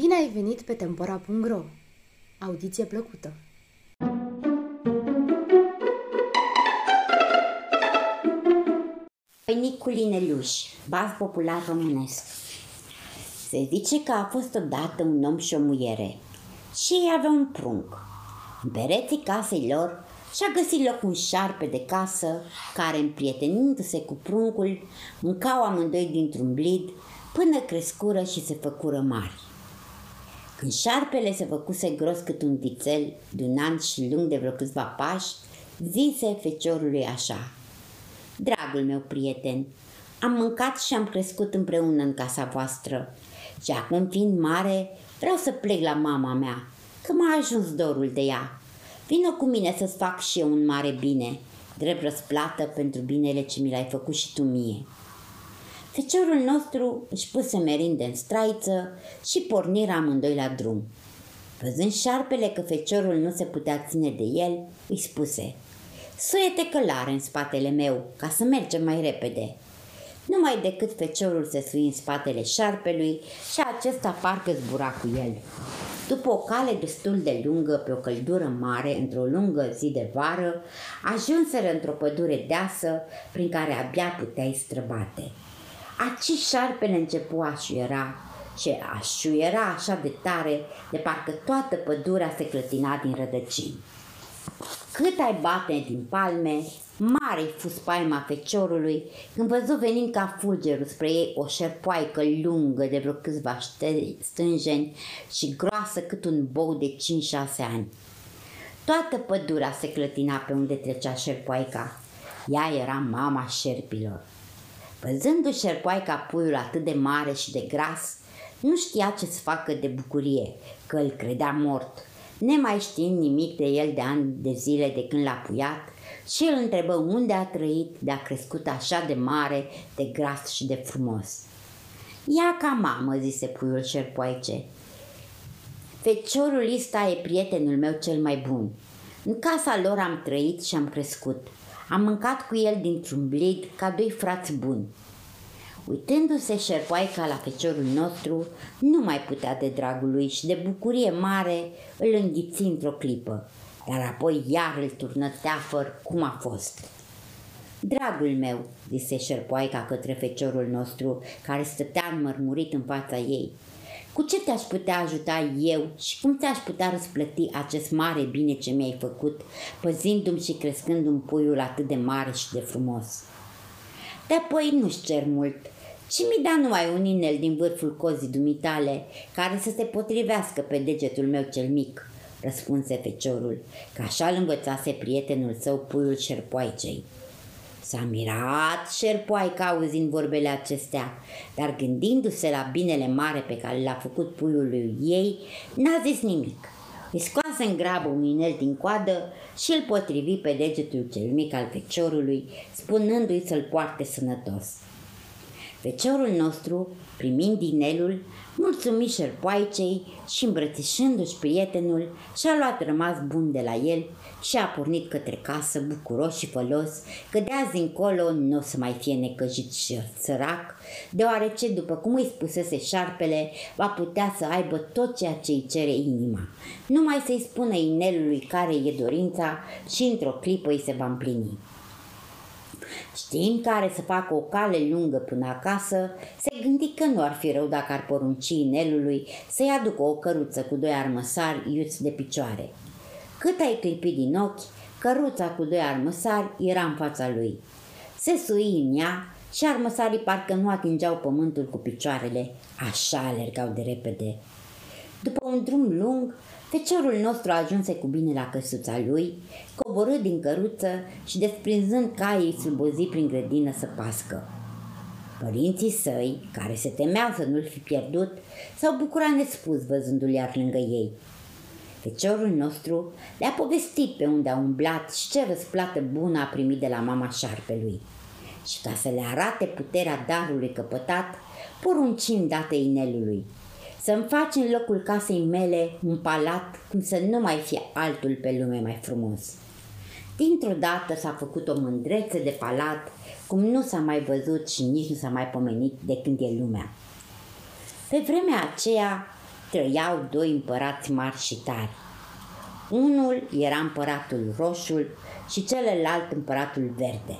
Bine ai venit pe Tempora.ro! Audiție plăcută! Păinicul Ineluș, baz popular românesc. Se zice că a fost odată un om și o muiere și ei aveau un prunc. În pereții casei lor și-a găsit loc un șarpe de casă care, împrietenindu-se cu pruncul, mâncau amândoi dintr-un blid până crescură și se făcură mari. Când șarpele se făcuse gros cât un vițel, de un an și lung de vreo câțiva pași, zise feciorului așa. Dragul meu prieten, am mâncat și am crescut împreună în casa voastră și acum fiind mare, vreau să plec la mama mea, că m-a ajuns dorul de ea. Vină cu mine să-ți fac și eu un mare bine, drept răsplată pentru binele ce mi l-ai făcut și tu mie. Feciorul nostru își puse merinde în straiță și porniră amândoi la drum. Văzând șarpele că feciorul nu se putea ține de el, îi spuse Suie-te călare în spatele meu, ca să mergem mai repede. Numai decât feciorul se sui în spatele șarpelui și acesta parcă zbura cu el. După o cale destul de lungă, pe o căldură mare, într-o lungă zi de vară, ajunseră într-o pădure deasă prin care abia puteai străbate. Aci șarpele începu a șuiera și a șuiera așa de tare, de parcă toată pădurea se clătina din rădăcini. Cât ai bate din palme, mare-i fus paima feciorului când văzu venind ca fulgerul spre ei o șerpoaică lungă de vreo câțiva stânjeni și groasă cât un bou de 5-6 ani. Toată pădurea se clătina pe unde trecea șerpoaica. Ea era mama șerpilor. Văzându-și șerpoaica puiul atât de mare și de gras, nu știa ce să facă de bucurie, că îl credea mort, nemai știind nimic de el de ani de zile de când l-a puiat, și îl întrebă unde a trăit de a crescut așa de mare, de gras și de frumos. Ia ca mamă, zise puiul șerpoaice. Feciorul ăsta e prietenul meu cel mai bun. În casa lor am trăit și am crescut. Am mâncat cu el dintr-un blid ca doi frați buni. Uitându-se șerpoaica la feciorul nostru, nu mai putea de dragul lui și de bucurie mare îl înghiți într-o clipă, dar apoi iar îl turnă teafăr cum a fost. Dragul meu, zise șerpoaica către feciorul nostru, care stătea înmărmurit în fața ei, cu ce te-aș putea ajuta eu și cum ți-aș putea răsplăti acest mare bine ce mi-ai făcut, păzindu-mi și crescându-mi puiul atât de mare și de frumos? De apoi nu-ți cer mult, și mi da numai un inel din vârful cozii dumitale, care să se potrivească pe degetul meu cel mic, răspunse feciorul, că așa îl învățase prietenul său puiul șerpoaicei. S-a mirat șerpoaica auzind vorbele acestea, dar gândindu-se la binele mare pe care l-a făcut puiului ei, n-a zis nimic. Îi scoase în grabă un inel din coadă și îl potrivi pe degetul cel mic al feciorului, spunându-i să-l poarte sănătos. Feciorul nostru, primind inelul, mulțumi șerpoaicei și îmbrățișându-și prietenul, și-a luat rămas bun de la el și a pornit către casă bucuros și fălos că de azi încolo nu o să mai fie necăjit și sărac, deoarece, după cum îi spusese șarpele, va putea să aibă tot ceea ce îi cere inima. Numai să-i spună inelului care e dorința și într-o clipă îi se va împlini. Știind care să facă o cale lungă până acasă, se gândi că nu ar fi rău dacă ar porunci inelului să-i aducă o căruță cu doi armăsari iuți de picioare. Cât ai clipit din ochi, căruța cu doi armăsari era în fața lui. Se sui în ea și armăsarii parcă nu atingeau pământul cu picioarele, așa alergau de repede. După un drum lung, Feciorul nostru ajunse cu bine la căsuța lui, coborâ din căruță și desprinzând caii slubozi prin grădină să pască. Părinții săi, care se temeau să nu-l fi pierdut, s-au bucurat nespus văzându-l iar lângă ei. Feciorul nostru le-a povestit pe unde a umblat și ce răsplată bună a primit de la mama șarpelui. Și ca să le arate puterea darului căpătat, poruncim date inelului – să-mi faci în locul casei mele un palat cum să nu mai fie altul pe lume mai frumos. Dintr-o dată s-a făcut o mândrețe de palat, cum nu s-a mai văzut și nici nu s-a mai pomenit de când e lumea. Pe vremea aceea, trăiau doi împărați mari și tari. Unul era împăratul roșu și celălalt împăratul verde.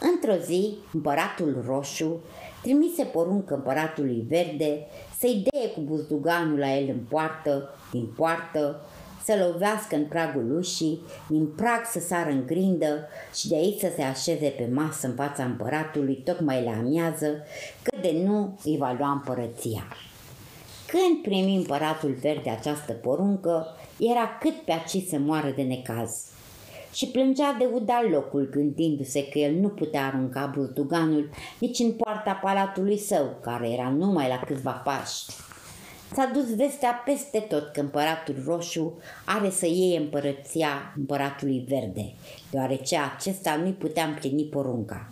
Într-o zi, împăratul roșu trimise poruncă împăratului verde să-i deie cu buzduganul la el în poartă, din poartă, să lovească în pragul ușii, din prag să sară în grindă și de aici să se așeze pe masă în fața împăratului tocmai la amiază, că de nu îi va lua împărăția. Când primi împăratul verde această poruncă, era cât pe aci să moară de necaz. Și plângea de uda locul, gândindu-se că el nu putea arunca buzduganul nici în poarta palatului său, care era numai la câțiva pași. S-a dus vestea peste tot că împăratul roșu are să iei împărăția împăratului verde, deoarece acesta nu-i putea împlini porunca.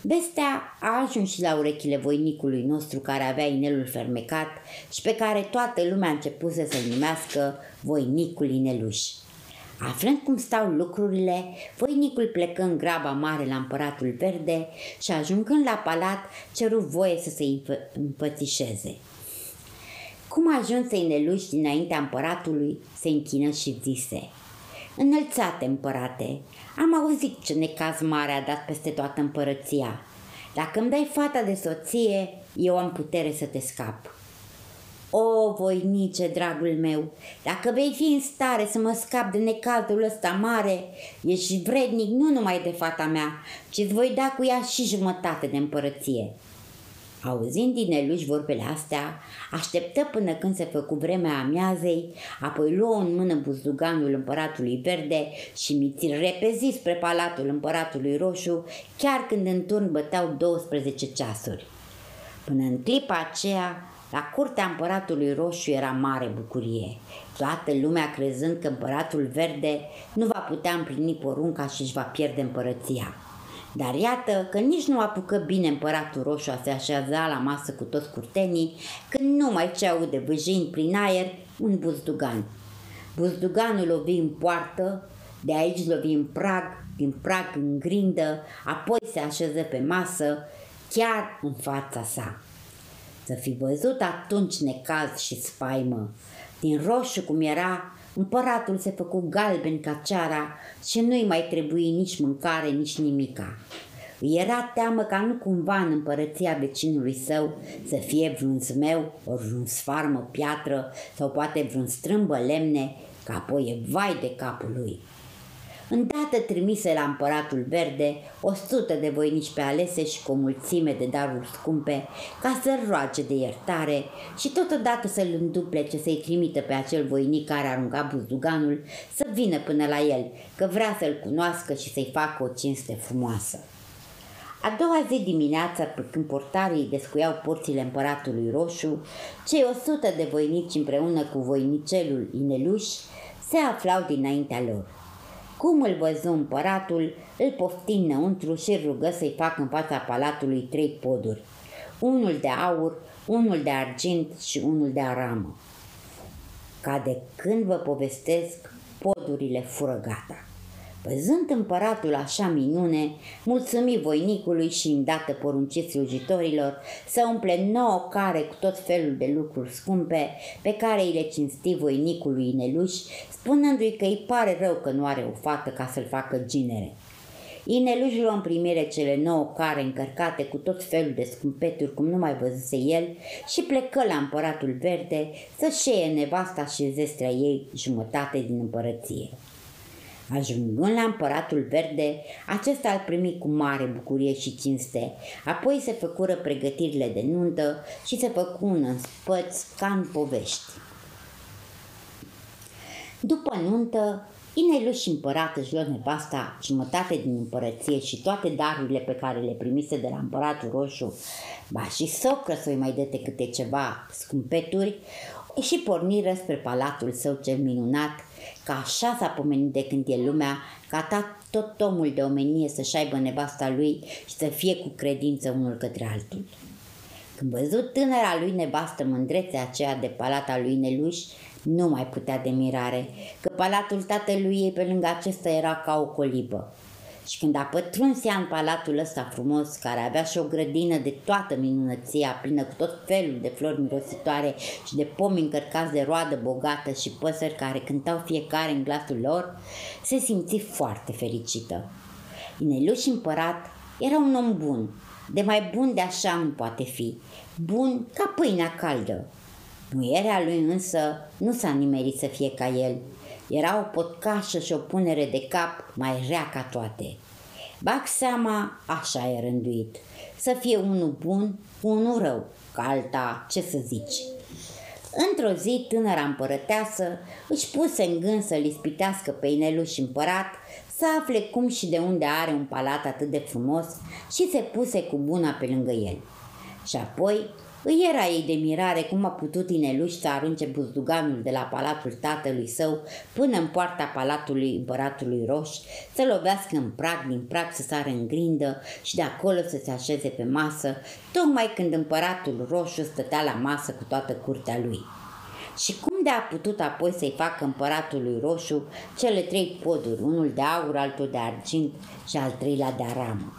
Vestea a ajuns și la urechile voinicului nostru care avea inelul fermecat și pe care toată lumea a început să-l numească voinicul ineluș. Aflând cum stau lucrurile, voinicul plecă în graba mare la împăratul verde și ajungând la palat ceru voie să se împățișeze. Cum ajunse ineluș dinaintea împăratului, se închină și zise – Înălțate, împărate, am auzit ce necaz mare a dat peste toată împărăția. Dacă îmi dai fata de soție, eu am putere să te scap. O, voinice, dragul meu, dacă vei fi în stare să mă scap de necazul ăsta mare, ești vrednic nu numai de fata mea, ci îți voi da cu ea și jumătate de împărăție. Auzind din Eluș vorbele astea, așteptă până când se făcu vremea amiazei, apoi luă în mână buzduganul împăratului verde și mițil repezi spre palatul împăratului roșu, chiar când în turn băteau 12 ceasuri. Până în clipa aceea, la curtea împăratului roșu era mare bucurie. Toată lumea crezând că împăratul verde nu va putea împlini porunca și își va pierde împărăția. Dar iată că nici nu apucă bine împăratul roșu a se așeza la masă cu toți curtenii, când nu mai ce aude vâjind prin aer un buzdugan. Buzduganul lovi în poartă, de aici lovi în prag, din prag în grindă, apoi se așeză pe masă, chiar în fața sa. Să fi văzut atunci necaz și spaimă. Din roșu cum era, Împăratul se făcu galben ca ceara și nu-i mai trebuie nici mâncare, nici nimica. Îi era teamă ca nu cumva în împărăția vecinului său să fie vreun zmeu, ori vreun sfarmă piatră sau poate vreun strâmbă lemne, că apoi e vai de capul lui. Îndată trimise la împăratul verde o sută de voinici pe alese și cu o mulțime de daruri scumpe ca să roage de iertare și totodată să-l înduplece să-i trimită pe acel voinic care arunca buzduganul să vină până la el, că vrea să-l cunoască și să-i facă o cinste frumoasă. A doua zi dimineața, când portarii descuiau porțile împăratului roșu, cei o sută de voinici împreună cu voinicelul Ineluș se aflau dinaintea lor. Cum îl văzu împăratul, îl pofti înăuntru și rugă să-i facă în fața palatului trei poduri, unul de aur, unul de argint și unul de aramă. Ca de când vă povestesc, podurile fură gata. Văzând împăratul așa minune, mulțumi voinicului și îndată porunci slujitorilor să umple nouă care cu tot felul de lucruri scumpe pe care îi le cinsti voinicului Ineluș, spunându-i că îi pare rău că nu are o fată ca să-l facă ginere. Ineluș luă în primire cele nouă care încărcate cu tot felul de scumpeturi cum nu mai văzuse el și plecă la împăratul verde să șeie nevasta și zestrea ei jumătate din împărăție. Ajungând la împăratul verde, acesta îl primi cu mare bucurie și cinste. Apoi se făcură pregătirile de nuntă și se făcu un spăț ca în povești. După nuntă, Inelu și împărat își luă nevasta jumătate din împărăție și toate darurile pe care le primise de la împăratul roșu, ba și socră să-i mai dete câte ceva scumpeturi, și porniră spre palatul său cel minunat, că așa s-a pomenit de când e lumea, ca tot omul de omenie să-și aibă nevasta lui și să fie cu credință unul către altul. Când văzut tânăra lui nevastă mândrețea aceea de palata lui Neluș, nu mai putea de mirare, că palatul tatălui ei pe lângă acesta era ca o colibă. Și când a pătruns ea în palatul ăsta frumos, care avea și o grădină de toată minunăția, plină cu tot felul de flori mirositoare și de pomi încărcați de roadă bogată și păsări care cântau fiecare în glasul lor, se simți foarte fericită. Ineluș împărat era un om bun, de mai bun de așa nu poate fi, bun ca pâinea caldă. Muierea lui însă nu s-a nimerit să fie ca el. Era o potcașă și o punere de cap mai rea ca toate. Bag seama, așa e rânduit, să fie unul bun, unul rău, ca alta, ce să zici. Într-o zi, tânăra împărăteasă își puse în gând să-l ispitească pe ineluș împărat, să afle cum și de unde are un palat atât de frumos și se puse cu buna pe lângă el. Și apoi îi era ei de mirare cum a putut Ineluș să arunce buzduganul de la palatul tatălui său până în poarta palatului împăratului Roș, să lovească în prag, din prag să sară în grindă și de acolo să se așeze pe masă, tocmai când împăratul Roșu stătea la masă cu toată curtea lui. Și cum de a putut apoi să-i facă împăratului Roșu cele trei poduri, unul de aur, altul de argint și al treilea de aramă?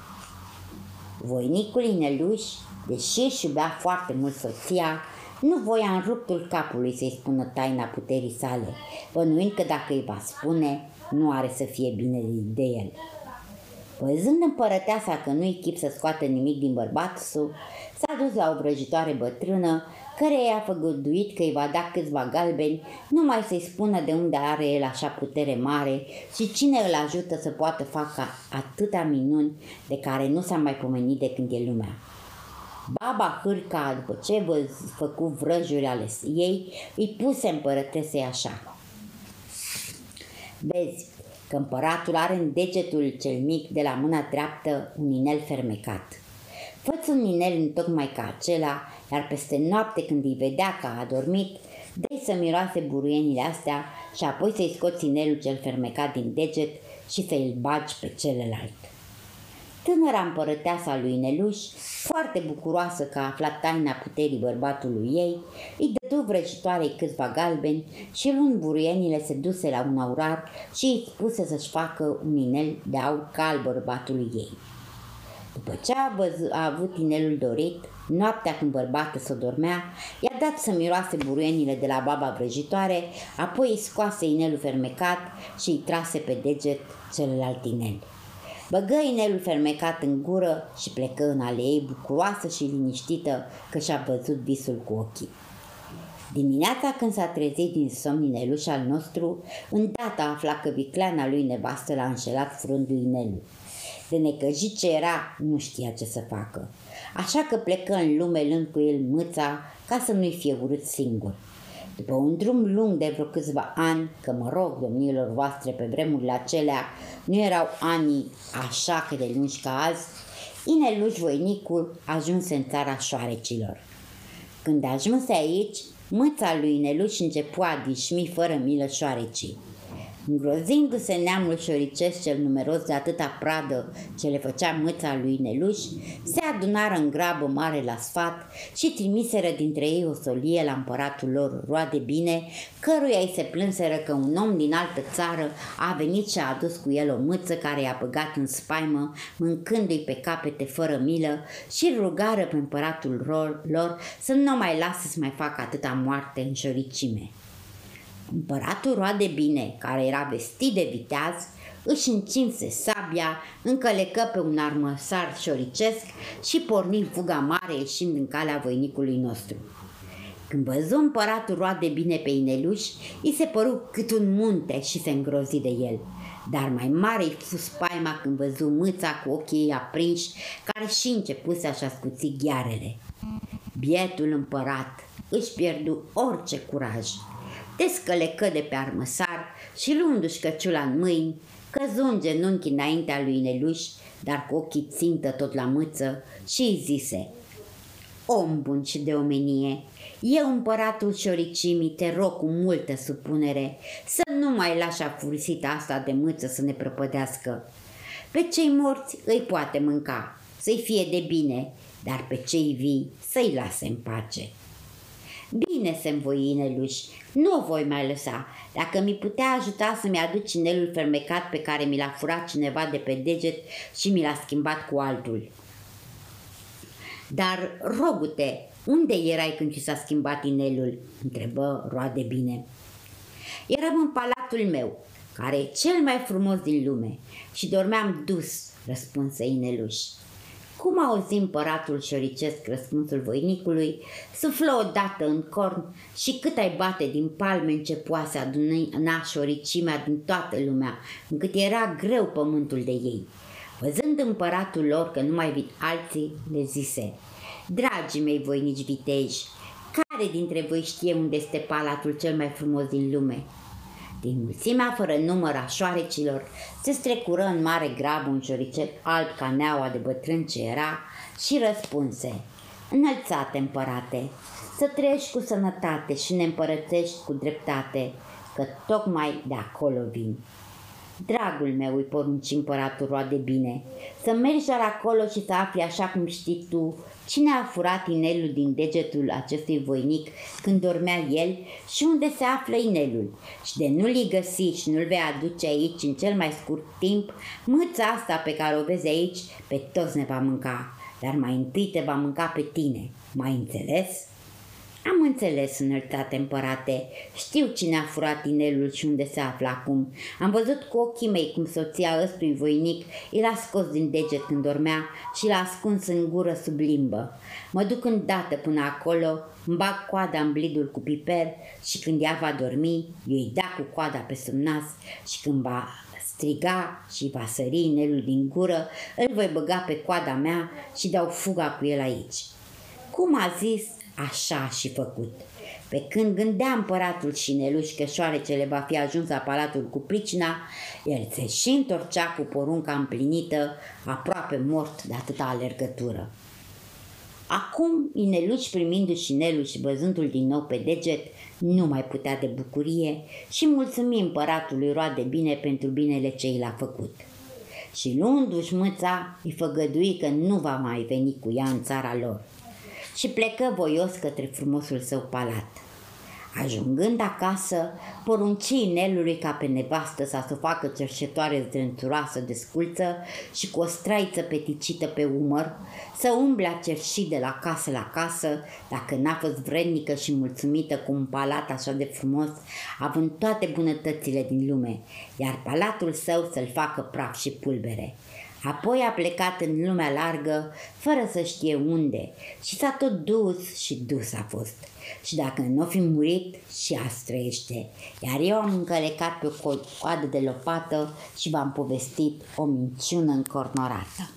Voinicul Ineluș Deși își iubea foarte mult soția, nu voia în ruptul capului să-i spună taina puterii sale, bănuind că dacă îi va spune, nu are să fie bine de el. Văzând împărăteasa că nu-i chip să scoată nimic din bărbatul său, s-a dus la o vrăjitoare bătrână, care i-a făgăduit că îi va da câțiva galbeni, numai să-i spună de unde are el așa putere mare și cine îl ajută să poată facă atâtea minuni de care nu s-a mai pomenit de când e lumea. Baba Hârca, după ce vă făcut vrăjuri ale ei, îi puse împărătesei așa. Vezi că împăratul are în degetul cel mic de la mâna dreaptă un inel fermecat. Făți un inel tocmai ca acela, iar peste noapte când îi vedea că a adormit, dă să miroase buruienile astea și apoi să-i scoți inelul cel fermecat din deget și să-l bagi pe celălalt. Tânăra împărăteasa lui Neluș, foarte bucuroasă că a aflat taina puterii bărbatului ei, îi dădu vrăjitoarei câțiva galbeni și luând buruienile se duse la un aurar și îi spuse să-și facă un inel de aur ca al bărbatului ei. După ce a, văzut, a avut inelul dorit, noaptea când bărbatul să dormea, i-a dat să miroase buruienile de la baba vrăjitoare, apoi îi scoase inelul fermecat și îi trase pe deget celălalt inel. Băgă inelul fermecat în gură și plecă în alei bucuroasă și liniștită că și-a văzut visul cu ochii. Dimineața când s-a trezit din somn ineluș al nostru, îndată afla că vicleana lui nevastă l-a înșelat frândul inelul. De necăjit ce era, nu știa ce să facă. Așa că plecă în lume lând cu el mâța ca să nu-i fie urât singur. După un drum lung de vreo câțiva ani, că mă rog, domnilor voastre, pe vremurile acelea, nu erau ani așa că de lungi ca azi, Ineluș voinicul ajunse în țara șoarecilor. Când ajunse aici, mâța lui Ineluș începu a dișmi fără milă șoarecii. Îngrozindu-se neamul șoricesc cel numeros de atâta pradă ce le făcea mâța lui Neluș, se adunară în grabă mare la sfat și trimiseră dintre ei o solie la împăratul lor roade bine, căruia îi se plânseră că un om din altă țară a venit și a adus cu el o mâță care i-a băgat în spaimă, mâncându-i pe capete fără milă și rugară pe împăratul lor să nu mai lasă să mai facă atâta moarte în șoricime. Împăratul roade bine, care era vestit de viteaz, își încinse sabia, încălecă pe un armăsar șoricesc și porni fuga mare ieșind în calea voinicului nostru. Când văzu împăratul roade bine pe Ineluș, îi se păru cât un munte și se îngrozi de el. Dar mai mare i fu spaima când văzu mâța cu ochii ei aprinși, care și începuse așa scuți ghearele. Bietul împărat își pierdu orice curaj descălecă de pe armăsar și luându-și căciula în mâini, căzu în genunchi înaintea lui Neluș, dar cu ochii țintă tot la mâță și îi zise Om bun și de omenie, eu, împăratul șoricimii, te rog cu multă supunere să nu mai lași afurisita asta de mâță să ne prăpădească. Pe cei morți îi poate mânca, să-i fie de bine, dar pe cei vii să-i lase în pace. Bine să-mi voi ineluș, nu o voi mai lăsa. Dacă mi putea ajuta să-mi aduc inelul fermecat pe care mi l-a furat cineva de pe deget și mi l-a schimbat cu altul. Dar, rogute, unde erai când ți s-a schimbat inelul? întrebă roade bine. Eram în palatul meu, care e cel mai frumos din lume, și dormeam dus, răspunse ineluș. Cum auzi împăratul șoricesc răspunsul voinicului, suflă odată în corn și cât ai bate din palme începua să aduna șoricimea din toată lumea, încât era greu pământul de ei. Văzând împăratul lor că nu mai vin alții, le zise, Dragii mei voinici viteji, care dintre voi știe unde este palatul cel mai frumos din lume? Din mulțimea fără număr a șoarecilor se strecură în mare grab un șoricel alb ca neaua de bătrân ce era și răspunse Înălțate, împărate, să trăiești cu sănătate și ne împărățești cu dreptate, că tocmai de acolo vin. Dragul meu, îi porunci împăratul roade bine, să mergi doar acolo și să afli așa cum știi tu cine a furat inelul din degetul acestui voinic când dormea el și unde se află inelul. Și de nu-l găsi și nu-l vei aduce aici în cel mai scurt timp, mâța asta pe care o vezi aici pe toți ne va mânca, dar mai întâi te va mânca pe tine. Mai înțeles? Am înțeles, înălțate împărate. Știu cine a furat inelul și unde se află acum. Am văzut cu ochii mei cum soția ăstui voinic i l-a scos din deget când dormea și l-a ascuns în gură sub limbă. Mă duc îndată până acolo, îmi bag coada în blidul cu piper și când ea va dormi, eu îi da cu coada pe sub nas și când va striga și va sări inelul din gură, îl voi băga pe coada mea și dau fuga cu el aici. Cum a zis, Așa și făcut. Pe când gândea împăratul și Neluș că șoarecele va fi ajuns la palatul cu pricina, el se și întorcea cu porunca împlinită, aproape mort de atâta alergătură. Acum, Ineluș primindu-și Neluș și văzându-l din nou pe deget, nu mai putea de bucurie și mulțumi împăratului roade bine pentru binele ce i l-a făcut. Și luându-și mâța, îi făgădui că nu va mai veni cu ea în țara lor și plecă voios către frumosul său palat. Ajungând acasă, porunci inelului ca pe nevastă să o facă cerșetoare zdrențuroasă de sculță și cu o straiță peticită pe umăr, să umble cerși de la casă la casă, dacă n-a fost vrednică și mulțumită cu un palat așa de frumos, având toate bunătățile din lume, iar palatul său să-l facă praf și pulbere. Apoi a plecat în lumea largă, fără să știe unde, și s-a tot dus și dus a fost. Și dacă nu fi murit, și a străiește. Iar eu am încălecat pe o coadă de lopată și v-am povestit o minciună încornorată.